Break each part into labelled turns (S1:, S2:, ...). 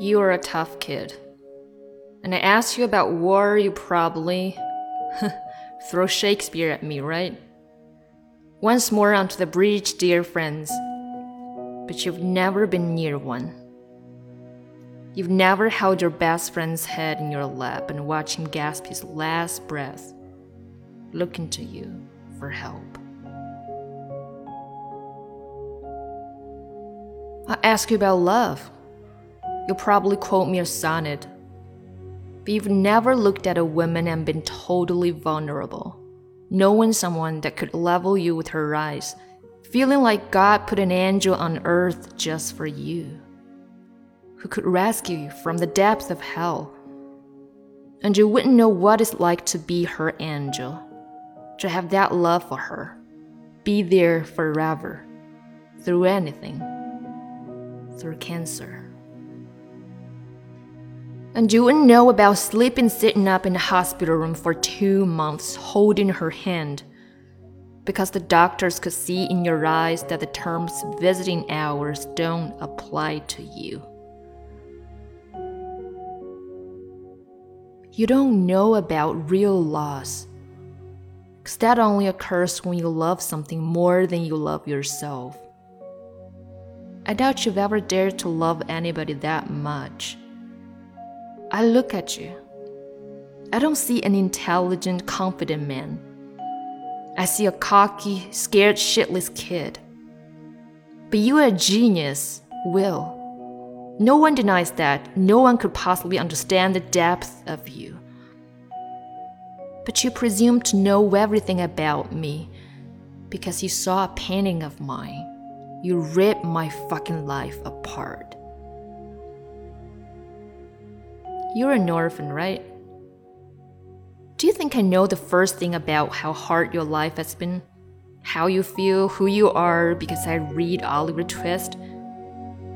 S1: You are a tough kid. And I asked you about war, you probably throw Shakespeare at me, right? Once more onto the bridge, dear friends. But you've never been near one. You've never held your best friend's head in your lap and watched him gasp his last breath, looking to you for help. I ask you about love. You'll probably quote me a sonnet. But you've never looked at a woman and been totally vulnerable, knowing someone that could level you with her eyes, feeling like God put an angel on earth just for you, who could rescue you from the depths of hell. And you wouldn't know what it's like to be her angel, to have that love for her, be there forever, through anything. Through cancer. And you wouldn't know about sleeping sitting up in the hospital room for two months holding her hand because the doctors could see in your eyes that the terms visiting hours don't apply to you. You don't know about real loss. Because that only occurs when you love something more than you love yourself. I doubt you've ever dared to love anybody that much. I look at you. I don't see an intelligent, confident man. I see a cocky, scared, shitless kid. But you are a genius, Will. No one denies that. No one could possibly understand the depth of you. But you presume to know everything about me because you saw a painting of mine. You rip my fucking life apart. You're an orphan, right? Do you think I know the first thing about how hard your life has been? How you feel, who you are, because I read Oliver Twist?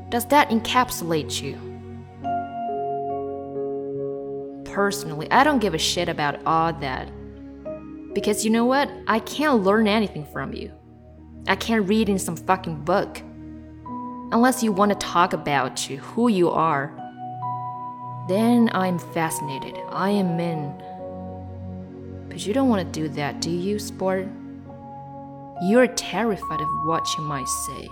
S1: Does that encapsulate you? Personally, I don't give a shit about all that. Because you know what? I can't learn anything from you. I can't read in some fucking book. Unless you want to talk about you, who you are. Then I'm fascinated. I am in. But you don't want to do that, do you, sport? You're terrified of what you might say.